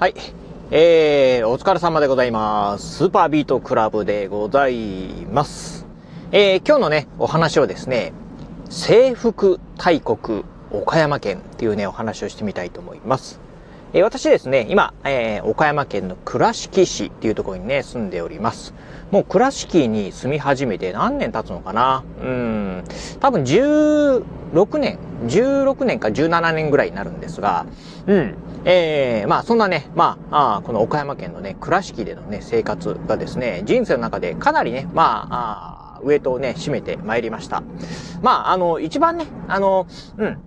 はい。えー、お疲れ様でございます。スーパービートクラブでございます。えー、今日のね、お話をですね、制服大国岡山県っていうね、お話をしてみたいと思います。え、私ですね、今、えー、岡山県の倉敷市っていうところにね、住んでおります。もう倉敷に住み始めて何年経つのかな？うん、多分16年、16年か17年ぐらいになるんですが、うん。ええまあそんなね、まあ、あこの岡山県のね、倉敷でのね、生活がですね、人生の中でかなりね、まあ、あウエイトをね、占めてまいりました。まあ、あの、一番ね、あの、うん、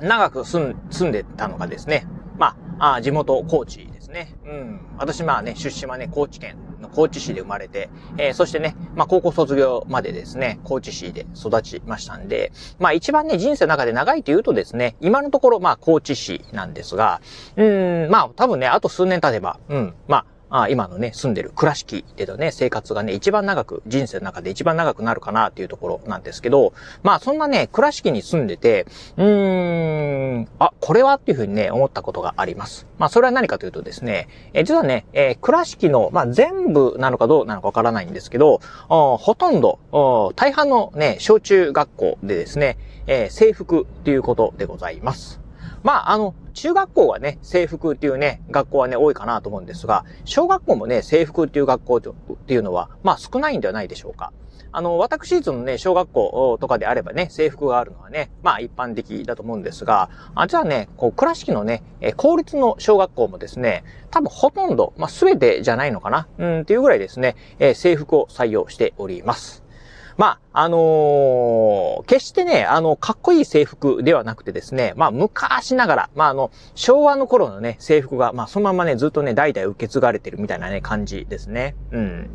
長く住んでたのがですね、まあ、あ地元高知ですね。うん。私まあね、出身はね、高知県の高知市で生まれて、えー、そしてね、まあ高校卒業までですね、高知市で育ちましたんで、まあ一番ね、人生の中で長いというとですね、今のところまあ高知市なんですが、うん、まあ多分ね、あと数年経てば、うん、まあ、今のね、住んでる倉敷でのね、生活がね、一番長く、人生の中で一番長くなるかなっていうところなんですけど、まあそんなね、倉敷に住んでて、うーん、あ、これはっていうふうにね、思ったことがあります。まあそれは何かというとですね、え実はね、えー、倉敷の、まあ全部なのかどうなのかわからないんですけど、ほとんど、大半のね、小中学校でですね、え、制服っていうことでございます。まあ、あの、中学校はね、制服っていうね、学校はね、多いかなと思うんですが、小学校もね、制服っていう学校っていうのは、まあ少ないんではないでしょうか。あの、私立のね、小学校とかであればね、制服があるのはね、まあ一般的だと思うんですが、あじゃあね、こう、倉敷のね、公立の小学校もですね、多分ほとんど、まあ全てじゃないのかな、うん、っていうぐらいですね、え制服を採用しております。まあ、あのー、決してね、あの、かっこいい制服ではなくてですね、まあ、昔ながら、まあ、あの、昭和の頃のね、制服が、まあ、そのままね、ずっとね、代々受け継がれてるみたいなね、感じですね。うん。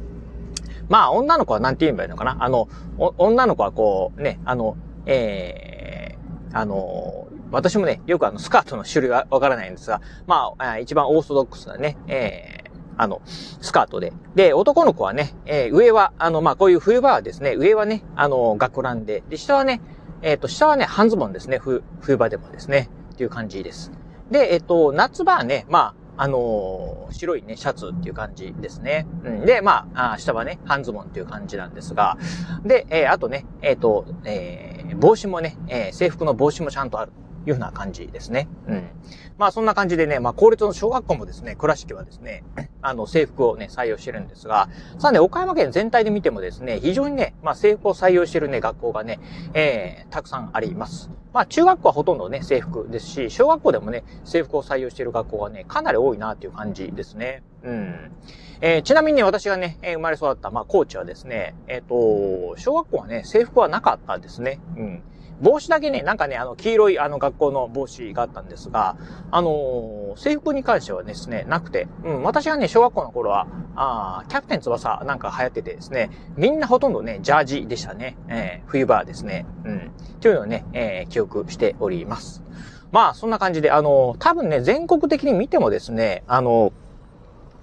まあ、女の子はなんて言えばいいのかな？あの、女の子はこう、ね、あの、えー、あの、私もね、よくあの、スカートの種類はわからないんですが、まあ、一番オーソドックスなね、えー、あの、スカートで。で、男の子はね、えー、上は、あの、まあ、こういう冬場はですね、上はね、あの、学ランで、で、下はね、えっ、ー、と、下はね、半ズボンですね、冬、冬場でもですね、っていう感じです。で、えっ、ー、と、夏場はね、まあ、あのー、白いね、シャツっていう感じですね。うん、で、まああ、下はね、半ズボンっていう感じなんですが、で、えー、あとね、えっ、と、え帽子もね、え制服の帽子もちゃんとある。いうふうな感じですね。うん。まあそんな感じでね、まあ公立の小学校もですね、倉敷はですね、あの制服をね、採用してるんですが、さあね、岡山県全体で見てもですね、非常にね、まあ制服を採用してるね、学校がね、えー、たくさんあります。まあ中学校はほとんどね、制服ですし、小学校でもね、制服を採用している学校がね、かなり多いなっていう感じですね。うん。えー、ちなみにね、私がね、えー、生まれ育った、まあ高知はですね、えっ、ー、と、小学校はね、制服はなかったですね。うん。帽子だけね、なんかね、あの、黄色いあの学校の帽子があったんですが、あのー、制服に関してはですね、なくて、うん、私がね、小学校の頃は、あキャプテン翼なんか流行っててですね、みんなほとんどね、ジャージでしたね。えー、冬場ですね。うん。というのをね、えー、記憶しております。まあ、そんな感じで、あのー、多分ね、全国的に見てもですね、あのー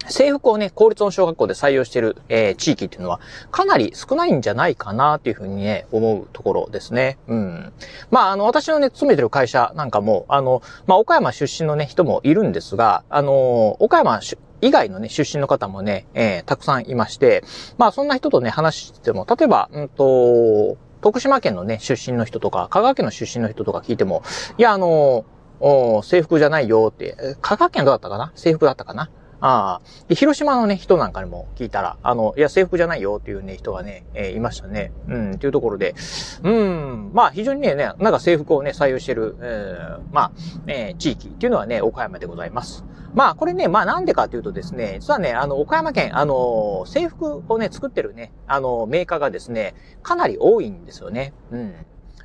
制服をね、公立の小学校で採用している、えー、地域っていうのは、かなり少ないんじゃないかなっていうふうにね、思うところですね。うん。まあ、あの、私のね、勤めてる会社なんかも、あの、まあ、岡山出身のね、人もいるんですが、あの、岡山以外のね、出身の方もね、えー、たくさんいまして、まあ、そんな人とね、話しても、例えば、うんと、徳島県のね、出身の人とか、香川県の出身の人とか聞いても、いや、あの、お制服じゃないよって、香川県どうだったかな？制服だったかな？ああ。で、広島のね、人なんかにも聞いたら、あの、いや、制服じゃないよっていうね、人がね、えー、いましたね。うん、っていうところで、うん、まあ、非常にね、なんか制服をね、採用してる、えー、まあ、えー、地域っていうのはね、岡山でございます。まあ、これね、まあ、なんでかというとですね、実はね、あの、岡山県、あの、制服をね、作ってるね、あの、メーカーがですね、かなり多いんですよね。うん。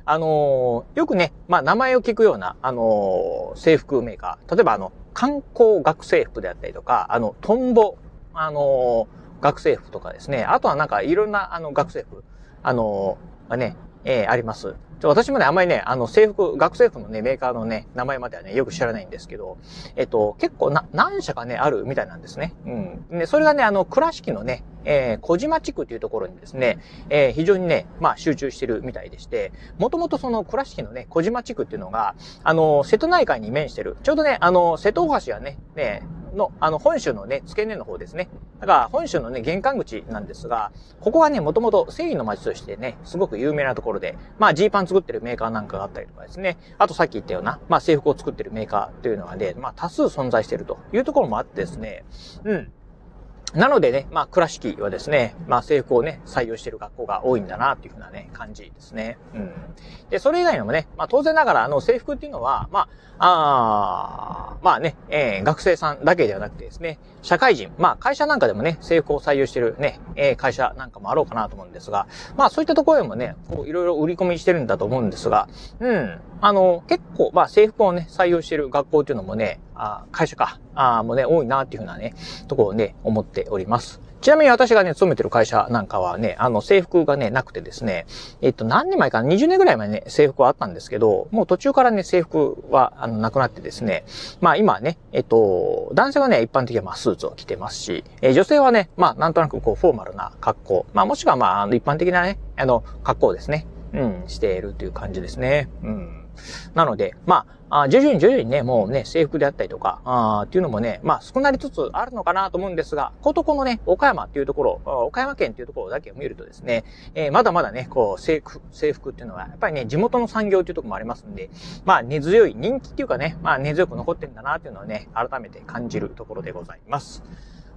あのー、よくね、まあ、名前を聞くような、あのー、制服メーカー。例えば、あの、観光学生服であったりとか、あの、トンボ、あのー、学生服とかですね。あとはなんか、いろんな、あの、学生服、あのがね、えー、あります。私もね、あんまりね、あの、制服、学生服のね、メーカーのね、名前まではね、よく知らないんですけど、えっと、結構な、何社かね、あるみたいなんですね。うん。で、それがね、あの、倉敷のね、えー、小島地区というところにですね、えー、非常にね、まあ、集中してるみたいでして、もともとその倉敷のね、小島地区っていうのが、あの、瀬戸内海に面してる。ちょうどね、あの、瀬戸大橋がね、ね、の、あの、本州のね、付け根の方ですね。だから、本州のね、玄関口なんですが、ここはね、もともと繊維の街としてね、すごく有名なところで、まあ、ジーパン作ってるメーカーなんかがあったりとかですね。あとさっき言ったような、まあ、制服を作ってるメーカーというのがね、まあ、多数存在しているというところもあってですね、うん。なのでね、まあ、倉敷はですね、まあ、制服をね、採用している学校が多いんだな、っていうふうなね、感じですね。うん。で、それ以外にもね、まあ、当然ながら、あの、制服っていうのは、まあ、あまあね、えー、学生さんだけではなくてですね、社会人、まあ、会社なんかでもね、制服を採用しているね、えー、会社なんかもあろうかなと思うんですが、まあ、そういったところでもね、こう、いろいろ売り込みしてるんだと思うんですが、うん。あの、結構、まあ、制服をね、採用している学校っていうのもね、あ会社か、あもうね、多いなっていうふうなね、ところをね、思っております。ちなみに私がね、勤めてる会社なんかはね、あの、制服がね、なくてですね、えっと、何年前かな、20年ぐらい前ね、制服はあったんですけど、もう途中からね、制服は、あの、なくなってですね、まあ今ね、えっと、男性はね、一般的にはまあスーツを着てますし、え女性はね、まあなんとなくこう、フォーマルな格好、まあもしくはまあ、一般的なね、あの、格好ですね、うん、しているという感じですね。うん。なので、まあ、あ徐々に徐々にね、もうね、制服であったりとか、あっていうのもね、まあ少なりつつあるのかなと思うんですが、ことこのね、岡山っていうところ、岡山県っていうところだけを見るとですね、えー、まだまだね、こう、制服、制服っていうのは、やっぱりね、地元の産業っていうところもありますんで、まあ根強い人気っていうかね、まあ根強く残ってんだなっていうのはね、改めて感じるところでございます。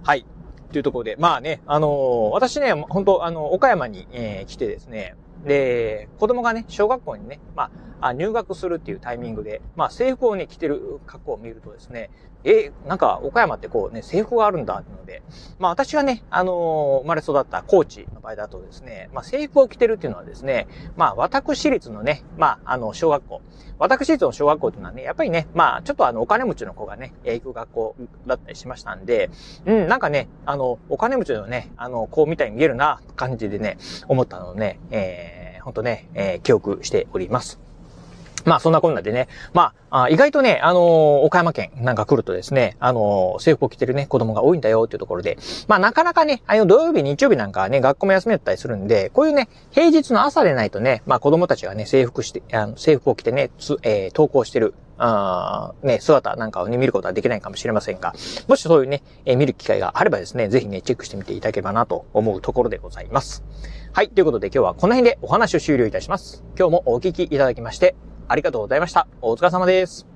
はい。というところで、まあね、あのー、私ね、本当あの、岡山に、えー、来てですね、で、子供がね、小学校にね、まあ、入学するっていうタイミングで、まあ、制服をね、着てる格好を見るとですね、え、なんか、岡山ってこうね、制服があるんだ、ってので、まあ、私はね、あのー、生まれ育った高知の場合だとですね、まあ、制服を着てるっていうのはですね、まあ、私立のね、まあ、あの、小学校、私立の小学校っていうのはね、やっぱりね、まあ、ちょっとあの、お金持ちの子がね、行く学校だったりしましたんで、うん、なんかね、あの、お金持ちのね、あの、子みたいに見えるな、感じでね、思ったのをね、えー、ほんとね、えー、記憶しております。まあそんなこんなでね、まあ、意外とね、あのー、岡山県なんか来るとですね、あのー、制服を着てるね、子供が多いんだよっていうところで、まあなかなかね、あの土曜日、日曜日なんかはね、学校も休みだったりするんで、こういうね、平日の朝でないとね、まあ子供たちがね、制服して、あの制服を着てね、つえー、登校してるあね、姿なんかをね、見ることはできないかもしれませんが、もしそういうね、えー、見る機会があればですね、ぜひね、チェックしてみていただければなと思うところでございます。はい、ということで今日はこの辺でお話を終了いたします。今日もお聞きいただきまして、ありがとうございました。お疲れ様です。